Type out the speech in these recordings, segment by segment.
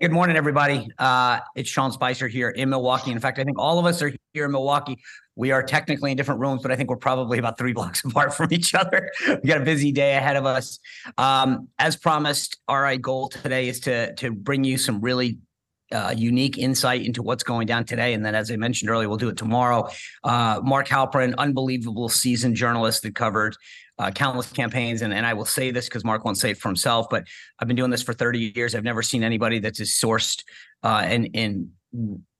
Good morning, everybody. Uh, it's Sean Spicer here in Milwaukee. In fact, I think all of us are here in Milwaukee. We are technically in different rooms, but I think we're probably about three blocks apart from each other. we got a busy day ahead of us. Um, as promised, our goal today is to to bring you some really uh, unique insight into what's going down today. And then, as I mentioned earlier, we'll do it tomorrow. Uh, Mark Halperin, unbelievable seasoned journalist that covered uh, countless campaigns. And, and I will say this because Mark won't say it for himself, but I've been doing this for 30 years. I've never seen anybody that's as sourced uh, and, and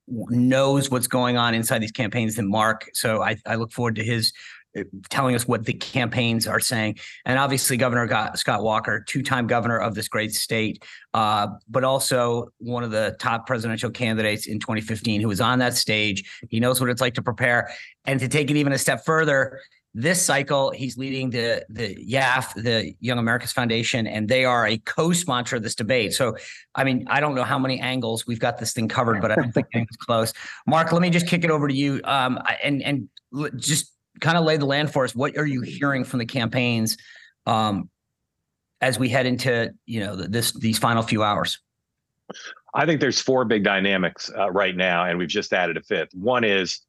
knows what's going on inside these campaigns than Mark. So I, I look forward to his uh, telling us what the campaigns are saying. And obviously, Governor Scott Walker, two time governor of this great state, uh, but also one of the top presidential candidates in 2015 who was on that stage. He knows what it's like to prepare. And to take it even a step further, this cycle, he's leading the the YAF, the Young America's Foundation, and they are a co-sponsor of this debate. So, I mean, I don't know how many angles we've got this thing covered, but I don't think it's close. Mark, let me just kick it over to you, um, and and just kind of lay the land for us. What are you hearing from the campaigns um, as we head into you know this these final few hours? I think there's four big dynamics uh, right now, and we've just added a fifth. One is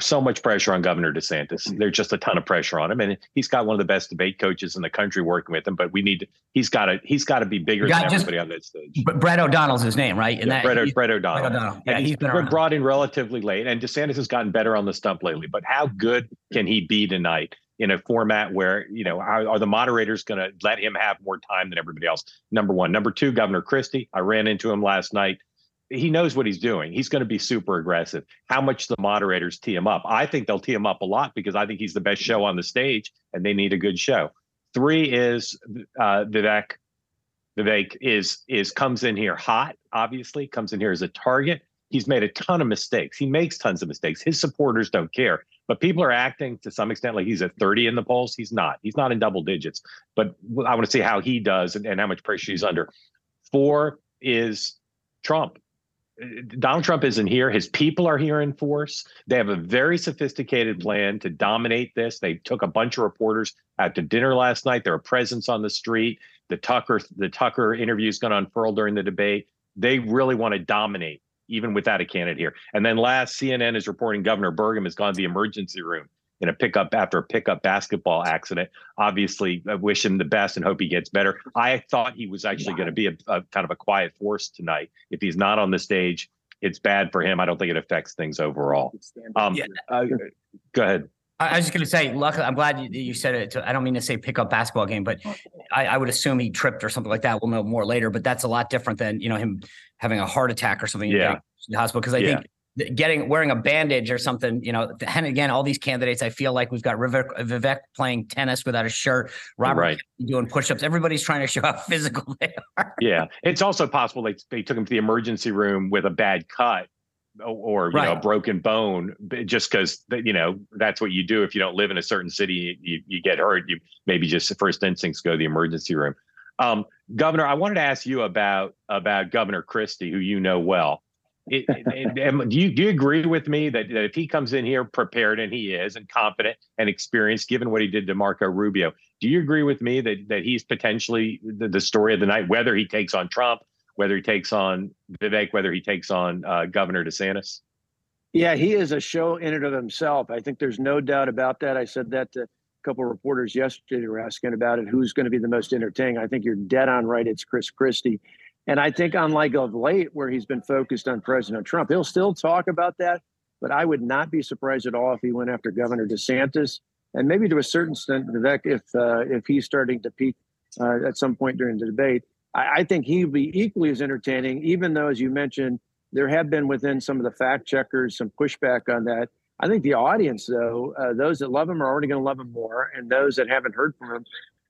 so much pressure on Governor DeSantis. Mm-hmm. There's just a ton of pressure on him, and he's got one of the best debate coaches in the country working with him. But we need to, he's got to he's got to be bigger than just, everybody on that stage. But Brett O'Donnell's his name, right? And yeah, that, Brett, Brett, O'Donnell. Brett O'Donnell. Yeah, and he's been brought in relatively late, and DeSantis has gotten better on the stump lately. But how good can he be tonight? In a format where you know are, are the moderators going to let him have more time than everybody else? Number one, number two, Governor Christie. I ran into him last night he knows what he's doing. He's going to be super aggressive. How much the moderators tee him up? I think they'll tee him up a lot because I think he's the best show on the stage, and they need a good show. Three is uh, Vivek. Vivek is is comes in here hot. Obviously, comes in here as a target. He's made a ton of mistakes. He makes tons of mistakes. His supporters don't care, but people are acting to some extent like he's at 30 in the polls. He's not. He's not in double digits. But I want to see how he does and, and how much pressure he's under. Four is Trump. Donald Trump isn't here. His people are here in force. They have a very sophisticated plan to dominate this. They took a bunch of reporters out to dinner last night. There are presence on the street. The Tucker the Tucker interview is going to unfurl during the debate. They really want to dominate, even without a candidate here. And then last, CNN is reporting Governor Burgum has gone to the emergency room in a pickup after a pickup basketball accident. Obviously, I wish him the best and hope he gets better. I thought he was actually going to be a, a, kind of a quiet force tonight. If he's not on the stage, it's bad for him. I don't think it affects things overall. Um, yeah. uh, go ahead. I was just going to say, luckily, I'm glad you, you said it. I don't mean to say pick up basketball game, but I, I, would assume he tripped or something like that. We'll know more later, but that's a lot different than you know him having a heart attack or something. Yeah. In the hospital because I yeah. think getting wearing a bandage or something, you know. And again, all these candidates, I feel like we've got Vivek, Vivek playing tennis without a shirt, Robert right. doing push-ups. Everybody's trying to show how physical they are. Yeah, it's also possible they they took him to the emergency room with a bad cut or, you right. know a broken bone just because you know that's what you do if you don't live in a certain city you, you get hurt you maybe just the first instincts go to the emergency room um, governor i wanted to ask you about about governor christie who you know well it, it, it, do you do you agree with me that, that if he comes in here prepared and he is and confident and experienced, given what he did to Marco Rubio, do you agree with me that that he's potentially the, the story of the night, whether he takes on Trump, whether he takes on Vivek, whether he takes on uh, Governor DeSantis? Yeah, he is a show in and of himself. I think there's no doubt about that. I said that to a couple of reporters yesterday were asking about it. Who's going to be the most entertaining? I think you're dead on right. It's Chris Christie. And I think, unlike of late, where he's been focused on President Trump, he'll still talk about that. But I would not be surprised at all if he went after Governor DeSantis, and maybe to a certain extent, Vivek, if uh, if he's starting to peak uh, at some point during the debate. I, I think he would be equally as entertaining, even though, as you mentioned, there have been within some of the fact checkers some pushback on that. I think the audience, though, uh, those that love him are already going to love him more, and those that haven't heard from him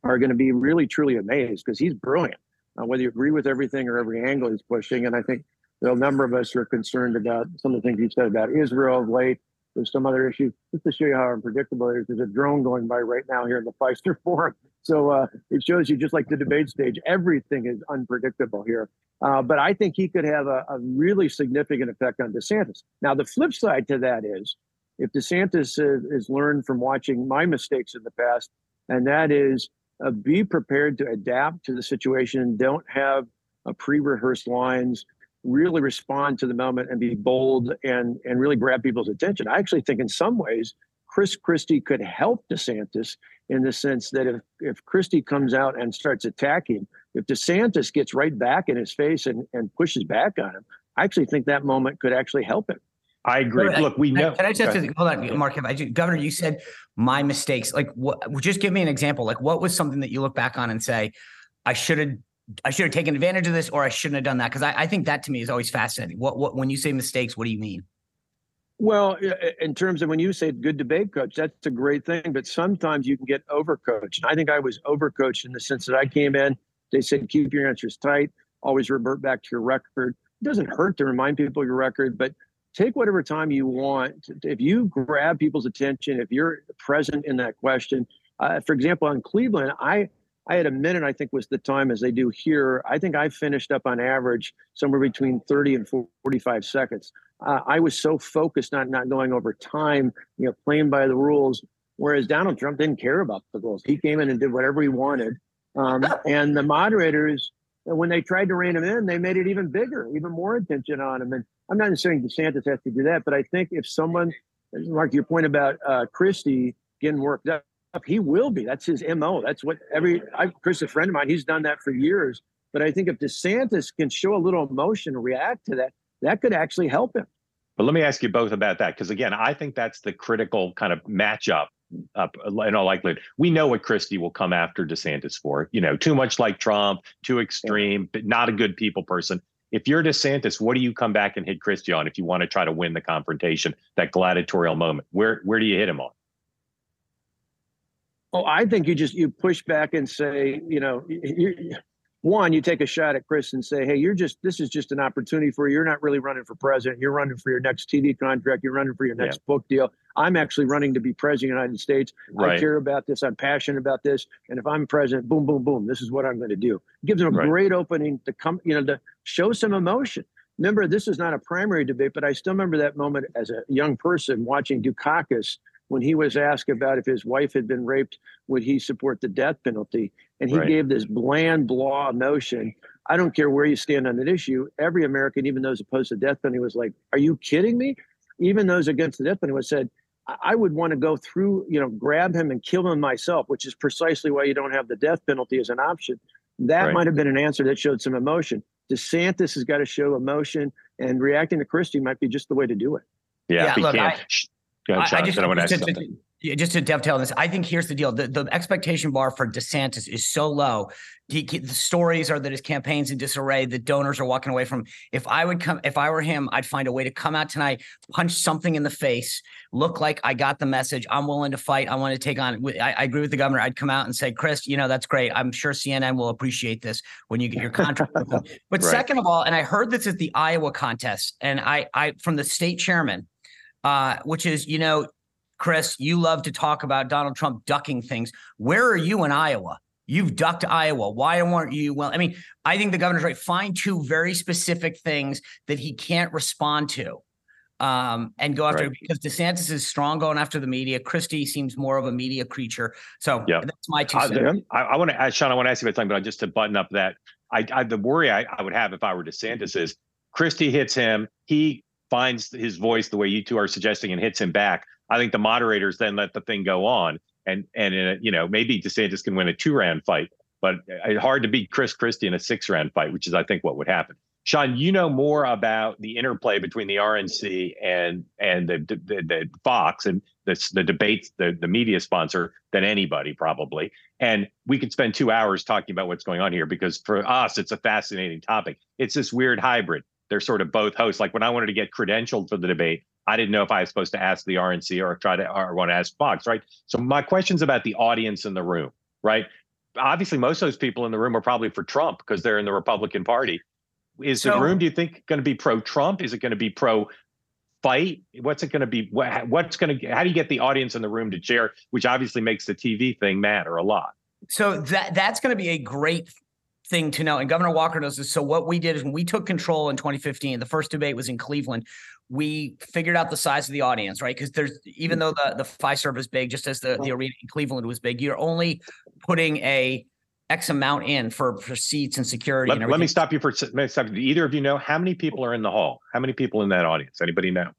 are going to be really, truly amazed because he's brilliant uh, whether you agree with everything or every angle he's pushing. And I think a number of us are concerned about some of the things you said about Israel of late. There's some other issues. Just to show you how unpredictable it is, there's a drone going by right now here in the Fiserv Forum. So uh, it shows you, just like the debate stage, everything is unpredictable here. Uh, but I think he could have a, a, really significant effect on DeSantis. Now, the flip side to that is if DeSantis has learned from watching my mistakes in the past, and that is uh, be prepared to adapt to the situation, don't have uh, pre-rehearsed lines, really respond to the moment and be bold and and really grab people's attention. I actually think in some ways Chris Christie could help DeSantis in the sense that if if Christie comes out and starts attacking, if DeSantis gets right back in his face and, and pushes back on him, I actually think that moment could actually help him. I agree. Look, we know. Can I just hold on, Mark? If I, Governor, you said my mistakes. Like, what? Just give me an example. Like, what was something that you look back on and say, I should have I should have taken advantage of this or I shouldn't have done that. Cause I, I think that to me is always fascinating. What, what, when you say mistakes, what do you mean? Well, in terms of when you say good debate coach, that's a great thing. But sometimes you can get overcoached. I think I was overcoached in the sense that I came in, they said, keep your answers tight, always revert back to your record. It doesn't hurt to remind people your record, but take whatever time you want. If you grab people's attention, if you're present in that question, uh, for example, on Cleveland, I I had a minute, I think was the time as they do here. I think I finished up on average somewhere between 30 and 45 seconds. Uh, I was so focused on not going over time, you know, playing by the rules. Whereas Donald Trump didn't care about the rules. He came in and did whatever he wanted. Um, and the moderators, when they tried to rein him in, they made it even bigger, even more attention on him. And I'm not saying DeSantis has to do that, but I think if someone, Mark, your point about uh, Christie getting worked up, he will be. That's his mo. That's what every I, Chris, a friend of mine, he's done that for years. But I think if DeSantis can show a little emotion and react to that, that could actually help him. But let me ask you both about that because again, I think that's the critical kind of matchup. Up in all likelihood, we know what Christie will come after DeSantis for. You know, too much like Trump, too extreme, but not a good people person. If you're DeSantis, what do you come back and hit Christie on if you want to try to win the confrontation, that gladiatorial moment? Where where do you hit him on? Oh, I think you just you push back and say, you know, you, one, you take a shot at Chris and say, hey, you're just this is just an opportunity for you. You're not really running for president. You're running for your next TV contract. You're running for your next yeah. book deal. I'm actually running to be president of the United States. Right. I care about this. I'm passionate about this. And if I'm president, boom, boom, boom, this is what I'm going to do. It gives them a right. great opening to come, you know, to show some emotion. Remember, this is not a primary debate, but I still remember that moment as a young person watching Dukakis when he was asked about if his wife had been raped, would he support the death penalty? And he right. gave this bland, blah notion. I don't care where you stand on that issue. Every American, even those opposed to death penalty, was like, "Are you kidding me?" Even those against the death penalty was said, "I would want to go through, you know, grab him and kill him myself," which is precisely why you don't have the death penalty as an option. That right. might have been an answer that showed some emotion. DeSantis has got to show emotion, and reacting to Christie might be just the way to do it. Yeah, yeah look, I, Go ahead, Sean. I, I just, I want to ask something. Yeah, just to dovetail on this, I think here's the deal: the, the expectation bar for DeSantis is so low. The, the, stories are that his campaign's in disarray. The donors are walking away from. If I would come, if I were him, I'd find a way to come out tonight, punch something in the face, look like I got the message. I'm willing to fight. I want to take on. I, I agree with the governor. I'd come out and say, Chris, you know that's great. I'm sure CNN will appreciate this when you get your contract. but right. second of all, and I heard this at the Iowa contest, and I, I from the state chairman uh, which is, you know, Chris, you love to talk about Donald Trump ducking things. Where are you in Iowa? You've ducked Iowa. Why weren't you? Well, I mean, I think the governor's right. Find two very specific things that he can't respond to. Um, and go after right. because DeSantis is strong going after the media. Christie seems more of a media creature. So yeah. that's my two cents. I, I want to ask Sean, I want to ask you about something, but just to button up that I, I the worry I, I would have if I were DeSantis is Christie hits him. He finds his voice the way you two are suggesting and hits him back, I think the moderators then let the thing go on. And and a, you know maybe DeSantis can win a two round fight, but uh, it's hard to beat Chris Christie in a six round fight, which is I think what would happen. Sean, you know more about the interplay between the RNC and and the the, the Fox and the the debates, the the media sponsor than anybody probably. And we could spend two hours talking about what's going on here because for us it's a fascinating topic. It's this weird hybrid they're sort of both hosts. Like when I wanted to get credentialed for the debate, I didn't know if I was supposed to ask the RNC or try to or want to ask Fox, right? So my question's about the audience in the room, right? Obviously, most of those people in the room are probably for Trump because they're in the Republican Party. is so, the room? Do you think going to be pro Trump? Is it going to be pro fight? What's it going to be? What, what's going to? How do you get the audience in the room to cheer? Which obviously makes the TV thing matter a lot. So that that's going to be a great thing to know. And Governor Walker knows this. So what we did is when we took control in 2015, the first debate was in Cleveland. We figured out the size of the audience, right? Because there's even mm. though the the Fiserv is big, just as the the arena in Cleveland was big, you're only putting a X amount in for, for seats and security. Let, and let me stop you for a minute. Do either of you know how many people are in the hall? How many people in that audience? Anybody know?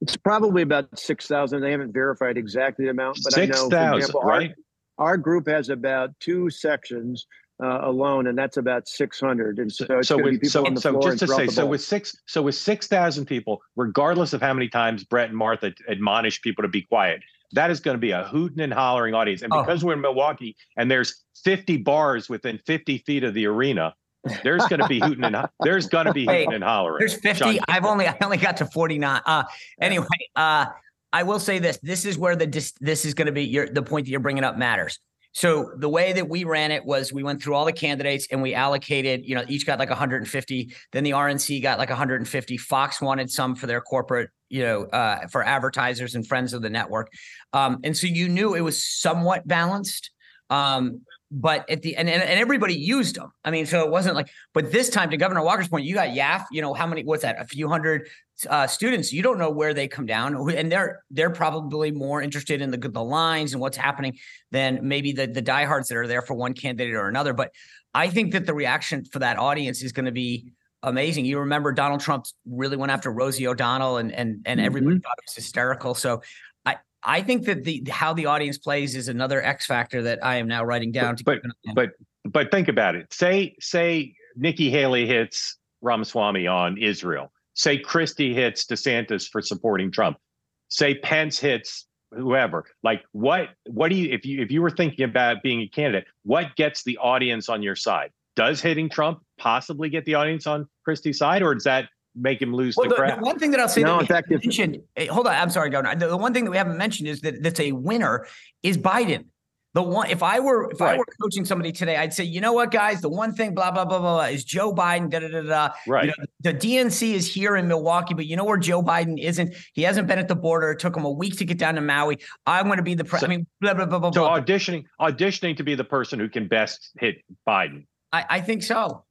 It's probably about 6,000. They haven't verified exactly the amount, but 6, I know, for example, right? our, our group has about two sections uh, alone, and that's about 600. And so, so, with, so, so just to say, so with six, so with 6,000 people, regardless of how many times Bret and Martha admonish people to be quiet, that is going to be a hooting and hollering audience. And oh. because oh. we're in Milwaukee and there's 50 bars within 50 feet of the arena, there's going to be hooting and there's going to be hooting and hollering. There's 50. John. I've only I only got to 49. Uh, anyway, uh, I will say this. This is where the this is going to be your the point that you're bringing up matters. So the way that we ran it was we went through all the candidates and we allocated, you know, each got like 150. Then the RNC got like 150. Fox wanted some for their corporate, you know, uh, for advertisers and friends of the network. Um, and so you knew it was somewhat balanced. Um, but at the and, and everybody used them. I mean, so it wasn't like, but this time to Governor Walker's point, you got YAF, you know, how many, what's that, a few hundred uh, students, you don't know where they come down. And they're they're probably more interested in the the lines and what's happening than maybe the the diehards that are there for one candidate or another. But I think that the reaction for that audience is going to be amazing. You remember Donald Trump really went after Rosie O'Donnell and and and mm-hmm. everybody thought it was hysterical. So I think that the how the audience plays is another X factor that I am now writing down. But but, but but think about it. Say say Nikki Haley hits Ramaswamy on Israel. Say Christie hits DeSantis for supporting Trump. Say Pence hits whoever. Like what what do you if you if you were thinking about being a candidate, what gets the audience on your side? Does hitting Trump possibly get the audience on Christie's side, or is that make him lose well, the, the, the, one thing that I'll say no, that we mentioned, eh, hold on, I'm sorry, Governor. The, the, one thing that we haven't mentioned is that that's a winner is Biden. The one, if I were if right. I were coaching somebody today, I'd say, you know what, guys, the one thing, blah blah blah blah, blah is Joe Biden. Da da da da. Right. You know, the DNC is here in Milwaukee, but you know where Joe Biden isn't. He hasn't been at the border. It took him a week to get down to Maui. I'm going to be the. Pre- so, I mean, blah blah blah blah. So blah. auditioning, auditioning to be the person who can best hit Biden. I, I think so.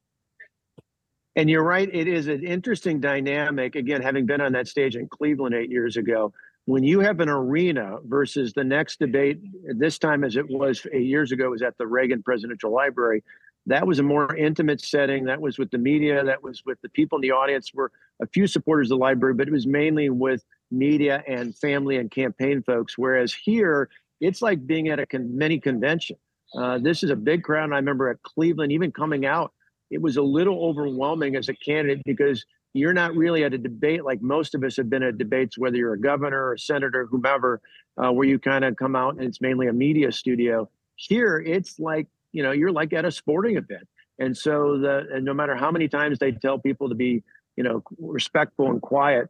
And you're right, it is an interesting dynamic. Again, having been on that stage in Cleveland eight years ago, when you have an arena versus the next debate, this time as it was eight years ago, was at the Reagan Presidential Library. That was a more intimate setting. That was with the media. That was with the people in the audience. Were a few supporters of the library, but it was mainly with media and family and campaign folks. Whereas here, it's like being at a con- mini convention. Uh, this is a big crowd. I remember at Cleveland, even coming out it was a little overwhelming as a candidate because you're not really at a debate like most of us have been at debates, whether you're a governor or a senator, whomever, uh, where you kind of come out and it's mainly a media studio. Here, it's like, you know, you're like at a sporting event. And so the and no matter how many times they tell people to be, you know, respectful and quiet,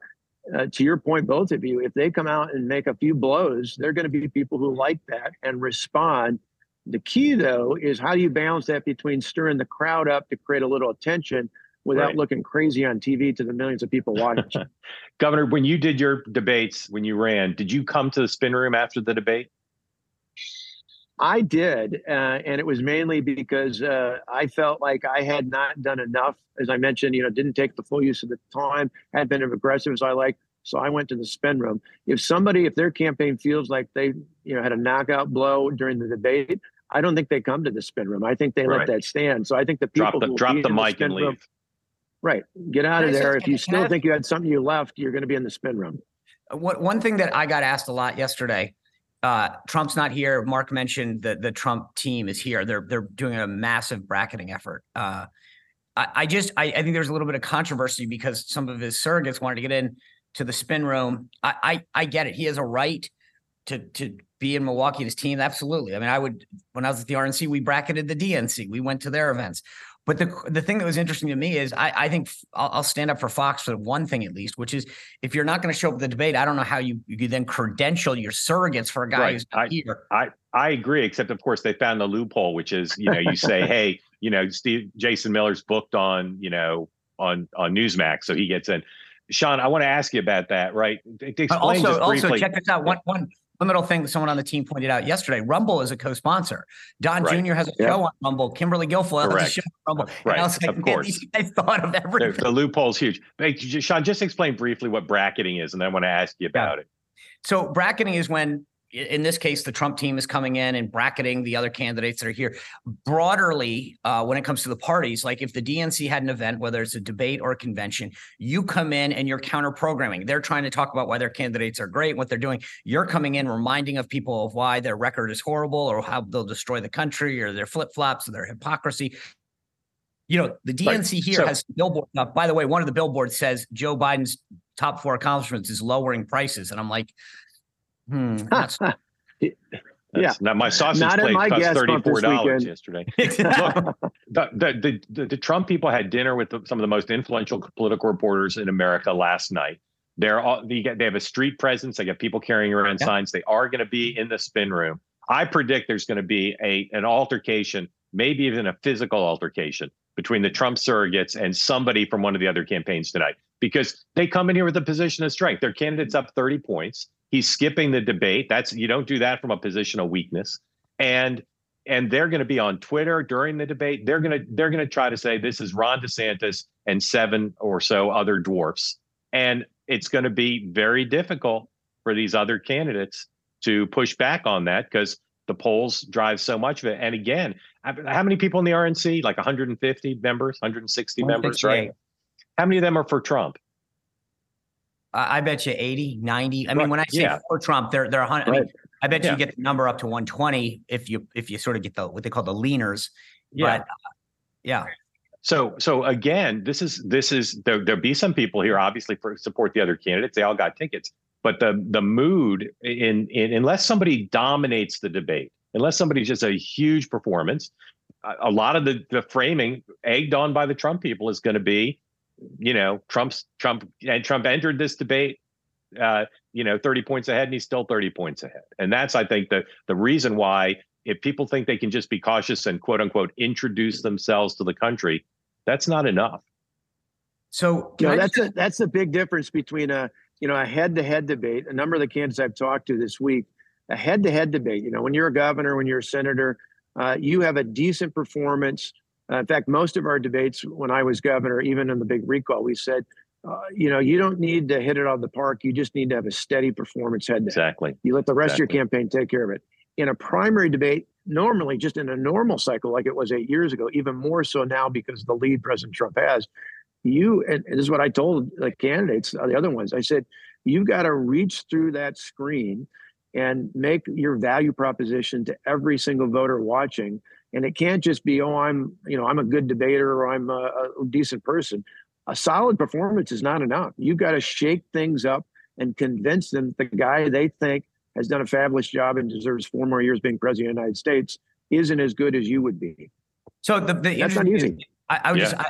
uh, to your point, both of you, if they come out and make a few blows, they're going to be people who like that and respond the key, though, is how do you balance that between stirring the crowd up to create a little attention without right. looking crazy on TV to the millions of people watching? Governor, when you did your debates, when you ran, did you come to the spin room after the debate? I did, uh, and it was mainly because uh, I felt like I had not done enough. As I mentioned, you know, didn't take the full use of the time, had been as aggressive as I like. So I went to the spin room. If somebody, if their campaign feels like they, you know, had a knockout blow during the debate, I don't think they come to the spin room. I think they right. let that stand. So I think the people drop the, drop the mic the and leave. Room, right, get out of there. If you still think you had something you left, you're going to be in the spin room. What one thing that I got asked a lot yesterday. Uh, Trump's not here. Mark mentioned that the Trump team is here. They're they're doing a massive bracketing effort. Uh, I, I, just I, I think there's a little bit of controversy because some of his surrogates wanted to get in to the spin room. I, I, I get it. He has a right to to be in Milwaukee and his team? Absolutely. I mean, I would when I was at the RNC, we bracketed the DNC. We went to their events. But the the thing that was interesting to me is I, I think I'll, I'll, stand up for Fox for one thing at least, which is if you're not going to show up at the debate, I don't know how you you then credential your surrogates for a guy right. who's I, here. I I agree, except of course they found the loophole, which is you know you say hey you know Steve Jason Miller's booked on you know on on Newsmax, so he gets in. Sean, I want to ask you about that. Right? Uh, also, also check this out. One one one little thing that someone on the team pointed out yesterday. Rumble is a co-sponsor. Don right. Jr. has a show on Rumble. Kimberly Guilfoyle Correct. has a show on Rumble. Right. And I was like, of course. these guys thought of everything. The, the loophole's huge. Hey, Sean, just explain briefly what bracketing is, and then I want to ask you about yeah. it. So bracketing is when in this case, the Trump team is coming in and bracketing the other candidates that are here. Broadly, uh, when it comes to the parties, like if the DNC had an event, whether it's a debate or a convention, you come in and you're counter programming. They're trying to talk about why their candidates are great, what they're doing. You're coming in reminding of people of why their record is horrible or how they'll destroy the country or their flip flops or their hypocrisy. You know, the DNC right. here so, has billboard up. By the way, one of the billboards says Joe Biden's top four accomplishments is lowering prices. And I'm like, Hmm, yeah. Now my sausage not plate cost thirty four dollars yesterday. Look, the, the, the, the Trump people had dinner with the, some of the most influential political reporters in America last night. They're all they, get, they have a street presence. They got people carrying around yeah. signs. They are going to be in the spin room. I predict there's going to be a an altercation, maybe even a physical altercation between the Trump surrogates and somebody from one of the other campaigns tonight because they come in here with a position of strength. Their candidate's up 30 points. He's skipping the debate. That's you don't do that from a position of weakness. And and they're going to be on Twitter during the debate. They're going to they're going to try to say this is Ron DeSantis and seven or so other dwarfs. And it's going to be very difficult for these other candidates to push back on that because the polls drive so much of it. And again, how many people in the RNC? Like 150 members, 160 members, right? How many of them are for Trump? I bet you 80, 90. I mean, when I say yeah. for Trump, they're they're 100. Right. I mean, I bet yeah. you get the number up to 120 if you if you sort of get the what they call the leaners. Yeah. But uh, yeah. So so again, this is this is there there'll be some people here obviously for support the other candidates. They all got tickets. But the the mood in, in unless somebody dominates the debate, unless somebody's just a huge performance, a, a lot of the the framing egged on by the Trump people is going to be you know, Trump's Trump and Trump entered this debate, uh, you know, 30 points ahead, and he's still 30 points ahead. And that's, I think, the the reason why if people think they can just be cautious and quote unquote introduce themselves to the country, that's not enough. So you know, that's a that's a big difference between a you know a head to head debate. A number of the candidates I've talked to this week, a head to head debate. You know, when you're a governor, when you're a senator, uh, you have a decent performance uh, in fact, most of our debates when I was governor, even in the big recall, we said, uh, you know, you don't need to hit it out of the park. You just need to have a steady performance head Exactly. You let the rest exactly. of your campaign take care of it. In a primary debate, normally just in a normal cycle like it was eight years ago, even more so now because the lead President Trump has, you, and this is what I told the candidates, uh, the other ones, I said, you've got to reach through that screen and make your value proposition to every single voter watching and it can't just be oh i'm you know i'm a good debater or i'm a, a decent person a solid performance is not enough you've got to shake things up and convince them the guy they think has done a fabulous job and deserves four more years being president of the united states isn't as good as you would be so the, the that's not easy i, I would yeah. just I,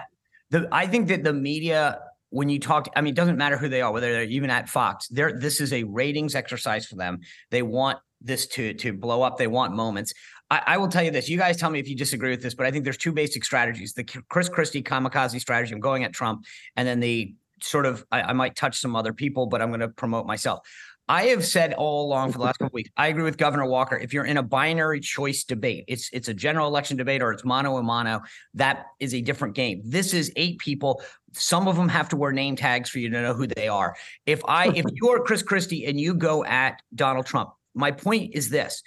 the, I think that the media when you talk, I mean, it doesn't matter who they are, whether they're even at Fox. They're this is a ratings exercise for them. They want this to to blow up. They want moments. I, I, will tell you this. You guys tell me if you disagree with this, but I think there's two basic strategies: the Chris Christie kamikaze strategy. I'm going at Trump, and then the sort of I, I might touch some other people, but I'm going to promote myself. I have said all along for the last couple weeks. I agree with Governor Walker. If you're in a binary choice debate, it's it's a general election debate or it's mono a mono, That is a different game. This is eight people. Some of them have to wear name tags for you to know who they are. If I if you're Chris Christie and you go at Donald Trump, my point is this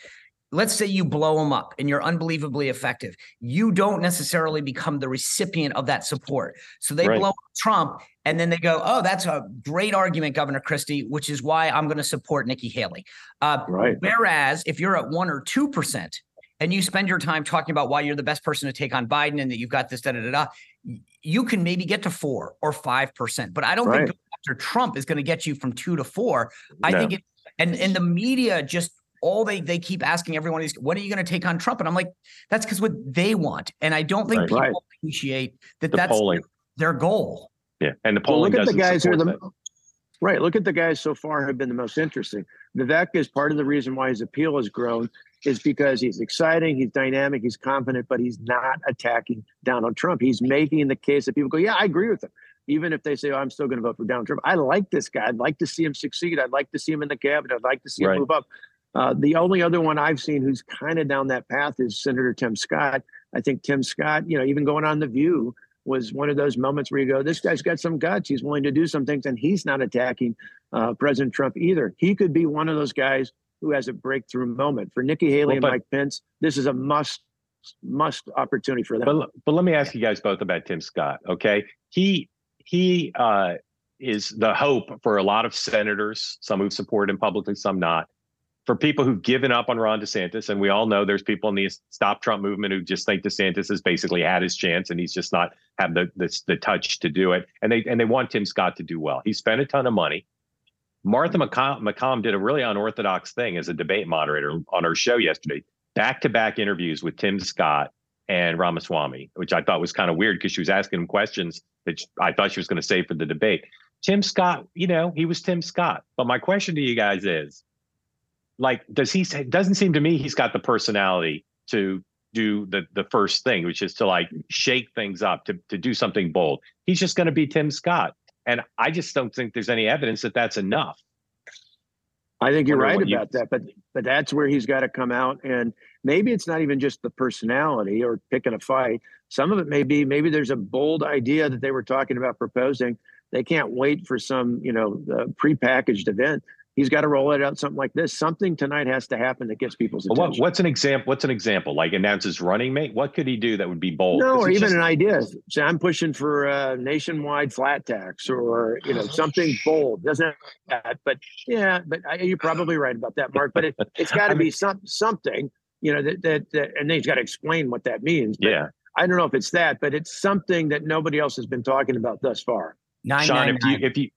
let's say you blow them up and you're unbelievably effective you don't necessarily become the recipient of that support so they right. blow up trump and then they go oh that's a great argument governor christie which is why i'm going to support nikki haley uh, right. whereas if you're at 1 or 2% and you spend your time talking about why you're the best person to take on biden and that you've got this da da da, da you can maybe get to 4 or 5% but i don't right. think after trump is going to get you from 2 to 4 i no. think it and and the media just all they they keep asking everyone is when are you going to take on Trump? And I'm like, that's because what they want. And I don't think right, people right. appreciate that the that's polling. their goal. Yeah. And the polling well, look at the guys who are the that. right. Look at the guys so far have been the most interesting. Vivek is part of the reason why his appeal has grown is because he's exciting, he's dynamic, he's confident, but he's not attacking Donald Trump. He's making the case that people go, yeah, I agree with him. Even if they say, oh, I'm still going to vote for Donald Trump. I like this guy. I'd like to see him succeed. I'd like to see him in the cabinet. I'd like to see Right. him move up. Uh, the only other one I've seen who's kind of down that path is Senator Tim Scott. I think Tim Scott, you know, even going on The View was one of those moments where you go, this guy's got some guts. He's willing to do some things, and he's not attacking uh, President Trump either. He could be one of those guys who has a breakthrough moment. For Nikki Haley Well, and but- Mike Pence, this is a must must opportunity for them. But but let me ask you guys both about Tim Scott. Okay, he he uh, is the hope for a lot of senators, some who've supported him publicly, some not. For people who've given up on Ron DeSantis, and we all know there's people in the Stop Trump movement who just think DeSantis has basically had his chance and he's just not have the the, the touch to do it, and they and they want Tim Scott to do well. He spent a ton of money. Martha MacCallum, MacCallum did a really unorthodox thing as a debate moderator on her show yesterday. Back to back interviews with Tim Scott and Ramaswamy, which I thought was kind of weird because she was asking him questions that I thought she was going to save for the debate. Tim Scott, you know, he was Tim Scott. But my question to you guys is, like, does he? Doesn't seem to me he's got the personality to do the the first thing, which is to like shake things up, to to do something bold. He's just going to be Tim Scott, and I just don't think there's any evidence that that's enough. I think you're right what you- about that, but but that's where he's got to come out and maybe it's not even just the personality or picking a fight. Some of it may be maybe there's a bold idea that they were talking about proposing. They can't wait for some you know uh, prepackaged event. He's got to roll it out something like this. Something tonight has to happen that gets people's attention. what, what's an example? What's an example? Like announces running mate. What could he do that would be bold? No, or even just- an idea. Say I'm pushing for a nationwide flat tax, or you know something bold. Doesn't that, but yeah, but I, you're probably right about that, Mark. But it, it's got I to mean- be some something, you know, that, that that and then he's got to explain what that means. But yeah. I don't know if it's that, but it's something that nobody else has been talking about thus far. Nine, Sean, nine, if you if you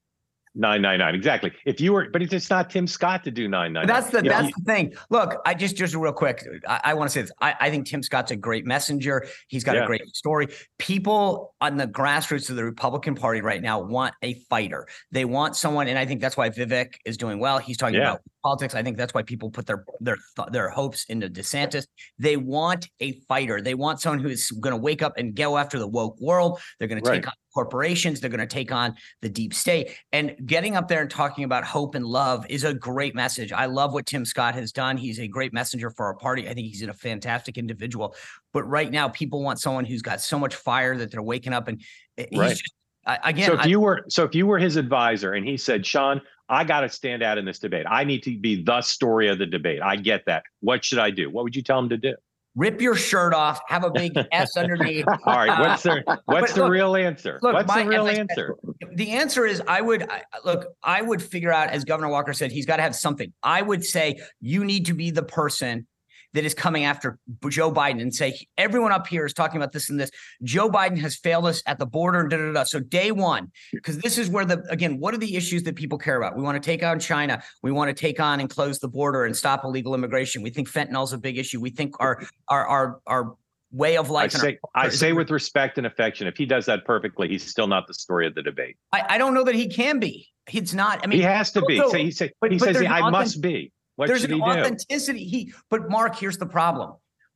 nine nine nine exactly. If you were, but it's not Tim Scott to do nine nine. That's the that's you- the thing. Look, I just just real quick. I, I want to say this. I, I think Tim Scott's a great messenger. He's got Yeah. a great story. People on the grassroots of the Republican Party right now want a fighter. They want someone, and I think that's why Vivek is doing well. He's talking Yeah. about politics. I think that's why people put their their their hopes into DeSantis. They want a fighter. They want someone who's going to wake up and go after the woke world. They're going to take on corporations. They're going to take on the deep state. And getting up there and talking about hope and love is a great message. I love what Tim Scott has done. He's a great messenger for our party. I think he's a fantastic individual. But right now, people want someone who's got so much fire that they're waking up and eh, he's Right. just, I, again, so if I- you were so if you were his advisor and he said, Sean, I got to stand out in this debate. I need to be the story of the debate. I get that. What should I do? What would you tell him to do? rip your shirt off, have a big S underneath. All right. What's the what's the look- real answer? look, what's my- the real I said, answer? The answer is I would I, look, I would figure out, as Governor Walker said, he's got to have something. I would say you need to be the person that is coming after Joe Biden and say everyone up here is talking about this and this. Joe Biden has failed us at the border and da da da. So day one, because this is where the again, what are the issues that people care about? We want to take on China. We want to take on and close the border and stop illegal immigration. We think fentanyl is a big issue. We think our our our our way of I life. and our- say I say with respect and affection. If he does that perfectly, he's still not the story of the debate. I, I don't know that he can be. He's not. I mean, he has to be. So he say, but- he but says an I must be. What there's an he do? authenticity. He, but Mark, here's the problem.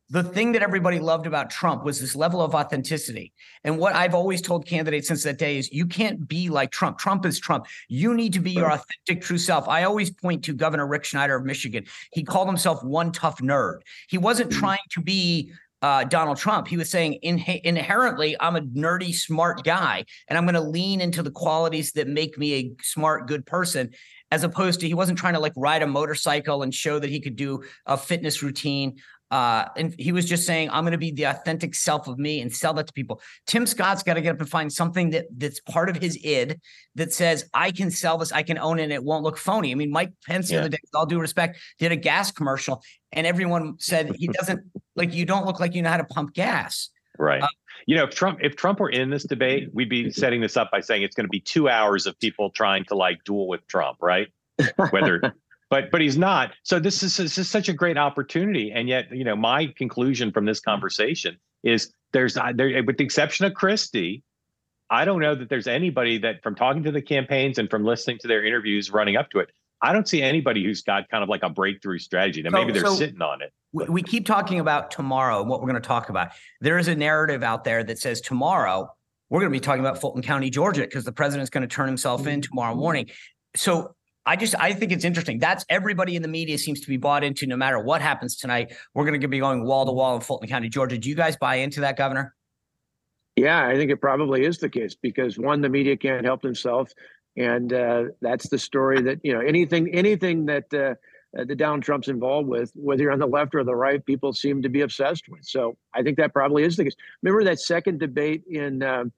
The thing that everybody loved about Trump was this level of authenticity. And what I've always told candidates since that day is you can't be like Trump. Trump is Trump. You need to be your authentic, true self. I always point to Governor Rick Snyder of Michigan. He called himself one tough nerd. He wasn't Mm-hmm. trying to be uh, Donald Trump. He was saying in, inherently, I'm a nerdy, smart guy, and I'm going to lean into the qualities that make me a smart, good person as opposed to he wasn't trying to like ride a motorcycle and show that he could do a fitness routine. Uh, and he was just saying, I'm going to be the authentic self of me and sell that to people. Tim Scott's got to get up and find something that that's part of his id that says, I can sell this, I can own it, and it won't look phony. I mean, Mike Pence, the other day, with all due respect, did a gas commercial, and everyone said he doesn't like you don't look like you know how to pump gas. Right. Uh, you know, if Trump if Trump were in this debate, we'd be setting this up by saying it's going to be two hours of people trying to like duel with Trump, right? Whether, but but he's not. So this is this is such a great opportunity, and yet you know my conclusion from this conversation is there's uh, there with the exception of Christie. I don't know that there's anybody that from talking to the campaigns and from listening to their interviews running up to it, I don't see anybody who's got kind of like a breakthrough strategy. Now So- maybe they're so- sitting on it. we, we keep talking about tomorrow and what we're going to talk about. There is a narrative out there that says tomorrow we're going to be talking about Fulton County, Georgia, because the president's going to turn himself in tomorrow morning. So I just I think it's interesting. That's everybody in the media seems to be bought into. No matter what happens tonight, we're going to be going wall to wall in Fulton County, Georgia. Do you guys buy into that, Governor? Yeah, I think it probably is the case because one, the media can't help themselves, and uh, that's the story that you know anything anything that uh, uh, the Donald Trump's involved with, whether you're on the left or the right, people seem to be obsessed with. So I think that probably is the case. Remember that second debate in um,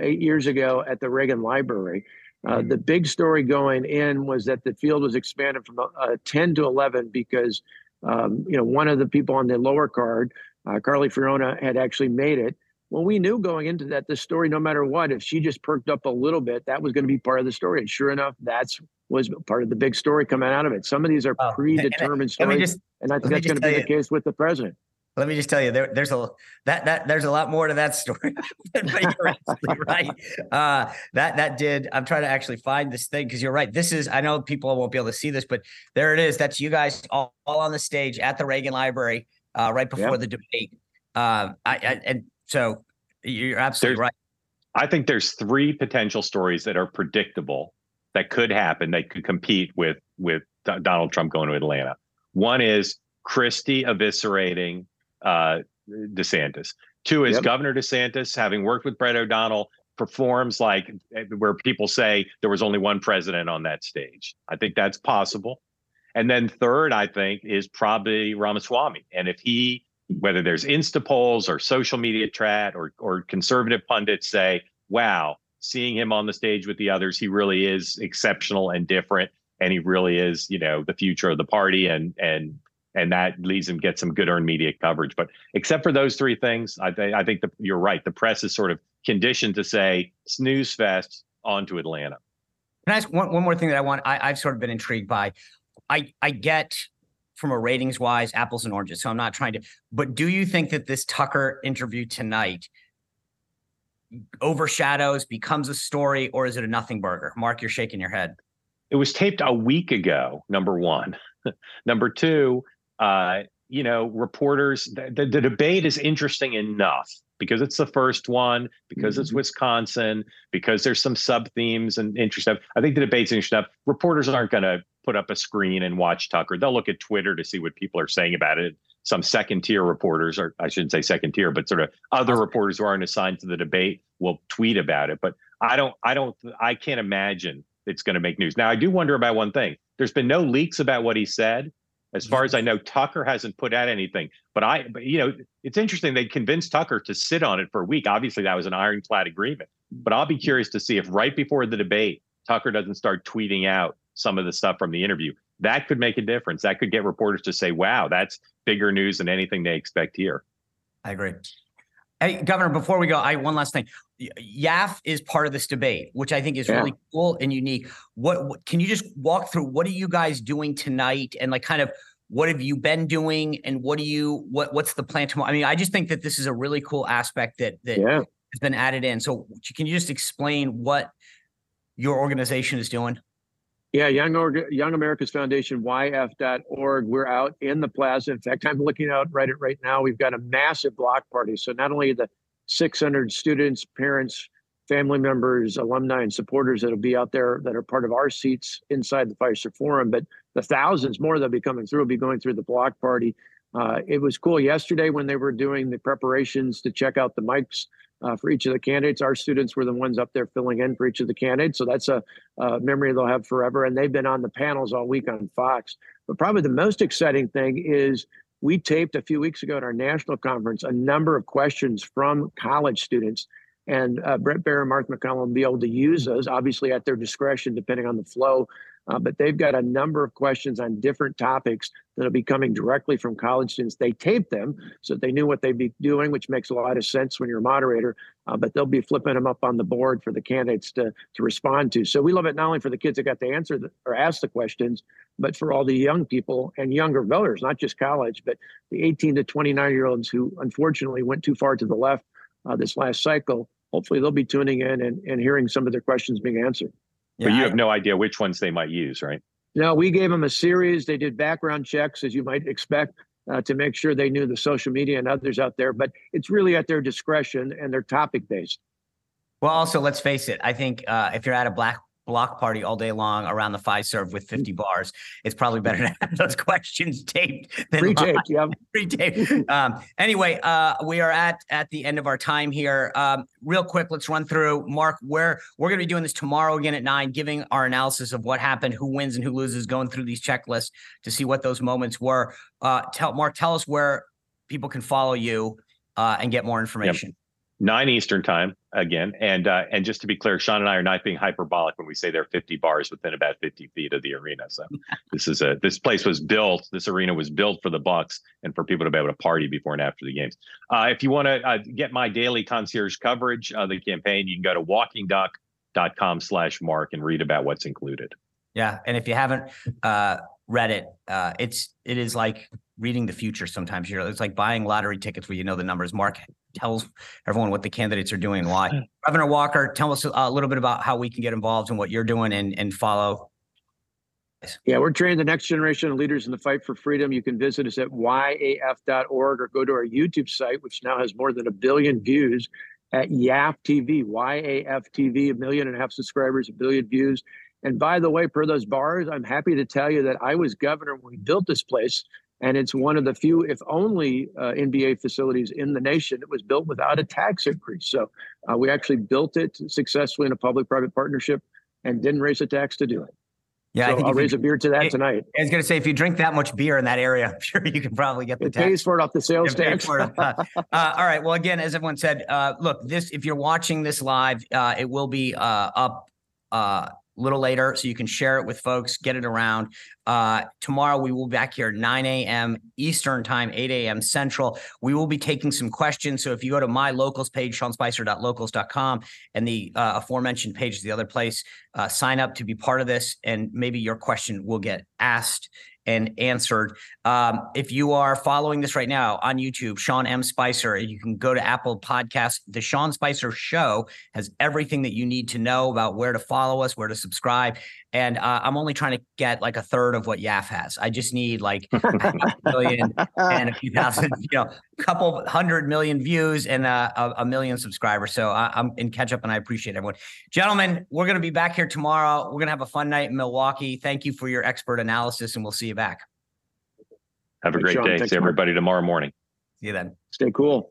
eight years ago at the Reagan Library uh, the big story going in was that the field was expanded from uh, 10 to 11 because, um, you know, one of the people on the lower card, uh, Carly Fiorina, had actually made it. Well, we knew going into that, the story, no matter what, if she just perked up a little bit, that was going to be part of the story. And sure enough, that's was part of the big story coming out of it. Some of these are oh, predetermined stories, just, and I think that's going to be you, the case with the president let me just tell you, there, there's a that that there's a lot more to that story. but you're absolutely right. Uh, that that did. I'm trying to actually find this thing because you're right. This is. I know people won't be able to see this, but there it is. That's you guys all, all on the stage at the Reagan Library uh, right before the debate. Uh, I, I, and so you're absolutely there's, right. I think there's three potential stories that are predictable that could happen. They could compete with with Donald Trump going to Atlanta. One is Christie eviscerating uh, DeSantis. Two is yep. Governor DeSantis, having worked with Brett O'Donnell, performs like eh, where people say there was only one president on that stage. I think that's possible. And then third, I think, is probably Ramaswamy. And if he, whether there's Insta polls or social media chat or or conservative pundits say, wow, seeing him on the stage with the others, he really is exceptional and different. And he really is, you know, the future of the party and and and that leads him get some good earned media coverage. But except for those three things, I, th- I think the, you're right. The press is sort of conditioned to say snooze fest on to Atlanta. Can I ask one, one more thing that I want? I, I've sort of been intrigued by. I I get from a ratings wise apples and oranges, so I'm not trying to. But do you think that this Tucker interview tonight overshadows, becomes a story, or is it a nothing burger? Mark, you're shaking your head. It was taped a week ago. Number one. number two, uh, you know, reporters, the, the, the, debate is interesting enough because it's the first one, because mm-hmm. it's Wisconsin, because there's some sub themes and interesting. I think the debate's interesting enough. Reporters aren't going to put up a screen and watch Tucker. They'll look at Twitter to see what people are saying about it. Some second tier reporters, or I shouldn't say second tier, but sort of other reporters who aren't assigned to the debate will tweet about it. But I don't, I don't, I can't imagine it's going to make news. Now, I do wonder about one thing. There's been no leaks about what he said. As far as I know, Tucker hasn't put out anything. But I, but, you know, it's interesting. They convinced Tucker to sit on it for a week. Obviously, that was an ironclad agreement. But I'll be curious to see if right before the debate, Tucker doesn't start tweeting out some of the stuff from the interview. That could make a difference. That could get reporters to say, "Wow, that's bigger news than anything they expect here." I agree. Hey, Governor, before we go, I one last thing. YAF is part of this debate, which I think is yeah. really cool and unique. What, what, can you just walk through? What are you guys doing tonight, and like kind of what have you been doing, and what do you what what's the plan tomorrow? I mean, I just think that this is a really cool aspect that that yeah. has been added in. So, can you just explain what your organization is doing? Yeah, Young Org- Young America's Foundation, YF.org. We're out in the plaza. In fact, I'm looking out right at right now. We've got a massive block party. So not only the 600 students, parents, family members, alumni, and supporters that'll be out there that are part of our seats inside the Fiserv Forum. But the thousands more that'll be coming through will be going through the block party. Uh, it was cool yesterday when they were doing the preparations to check out the mics uh, for each of the candidates. Our students were the ones up there filling in for each of the candidates. So that's a, a memory they'll have forever. And they've been on the panels all week on Fox. But probably the most exciting thing is we taped a few weeks ago at our national conference a number of questions from college students. And uh, Bret Baier and Mark MacCallum will be able to use those, obviously at their discretion, depending on the flow uh, but they've got a number of questions on different topics that'll be coming directly from college students. They taped them so they knew what they'd be doing, which makes a lot of sense when you're a moderator. Uh, but they'll be flipping them up on the board for the candidates to to respond to. So we love it not only for the kids that got to answer the, or ask the questions, but for all the young people and younger voters, not just college, but the 18 to 29 year olds who unfortunately went too far to the left uh, this last cycle. Hopefully, they'll be tuning in and, and hearing some of their questions being answered. Yeah, but you I, have no idea which ones they might use, right? No, we gave them a series. They did background checks, as you might expect, uh, to make sure they knew the social media and others out there. But it's really at their discretion and they're topic based. Well, also, let's face it. I think uh, if you're at a black block party all day long around the Fiserv with 50 bars, it's probably better to have those questions taped than Pre-taped, yeah. pre-taped. Um, anyway, uh, we are at at the end of our time here. Um, real quick, let's run through. Mark, where we're going to be doing this tomorrow again at nine, giving our analysis of what happened, who wins and who loses, going through these checklists to see what those moments were. Uh, tell Mark, tell us where people can follow you uh, and get more information. Nine Eastern time again, and uh, and just to be clear, Sean and I are not being hyperbolic when we say there are 50 bars within about 50 feet of the arena. So this is a this place was built, this arena was built for the Bucks and for people to be able to party before and after the games. Uh, if you want to uh, get my daily concierge coverage of the campaign, you can go to walkingduck.com slash mark and read about what's included. Yeah, and if you haven't uh, read it, uh, it's it is like reading the future. Sometimes you're it's like buying lottery tickets where you know the numbers. Mark tells everyone what the candidates are doing and why. Hmm. Governor Walker, tell us a little bit about how we can get involved in what you're doing and and follow. Yeah, we're training the next generation of leaders in the fight for freedom. You can visit us at yaf.org or go to our YouTube site, which now has more than a billion views at YAF TV, YAF TV, a million and a half subscribers, a billion views. And by the way, per those bars, I'm happy to tell you that I was governor when we built this place. And it's one of the few, if only, uh, NBA facilities in the nation. It was built without a tax increase. So uh, we actually built it successfully in a public private partnership and didn't raise a tax to do it. Yeah, so I think I'll if you- raise a beer to that it- tonight. I was going to say if you drink that much beer in that area, I'm sure you can probably get the It tax. pays for it off the sales tax. Uh, uh, all right. Well, again, as everyone said, uh, look, this if you're watching this live, uh, it will be uh, up uh, a little later, so you can share it with folks, get it around. Uh, tomorrow we will be back here 9 a.m. Eastern time, 8 a.m. Central. We will be taking some questions. So if you go to my locals page, seanspicer.locals.com, and the uh, aforementioned page is the other place, uh, sign up to be part of this, and maybe your question will get asked and answered. Um, if you are following this right now on YouTube, Sean M. Spicer, you can go to Apple Podcasts. The Sean Spicer Show has everything that you need to know about where to follow us, where to subscribe. And uh, I'm only trying to get like a third of what YAF has. I just need like a million and a few thousand, you know, a couple hundred million views and uh, a, a million subscribers. So I, I'm in catch up and I appreciate everyone. Gentlemen, we're going to be back here tomorrow. We're going to have a fun night in Milwaukee. Thank you for your expert analysis and we'll see you back. Have a great Sean. day. See everybody tomorrow morning. See you then. Stay cool.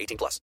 18 plus.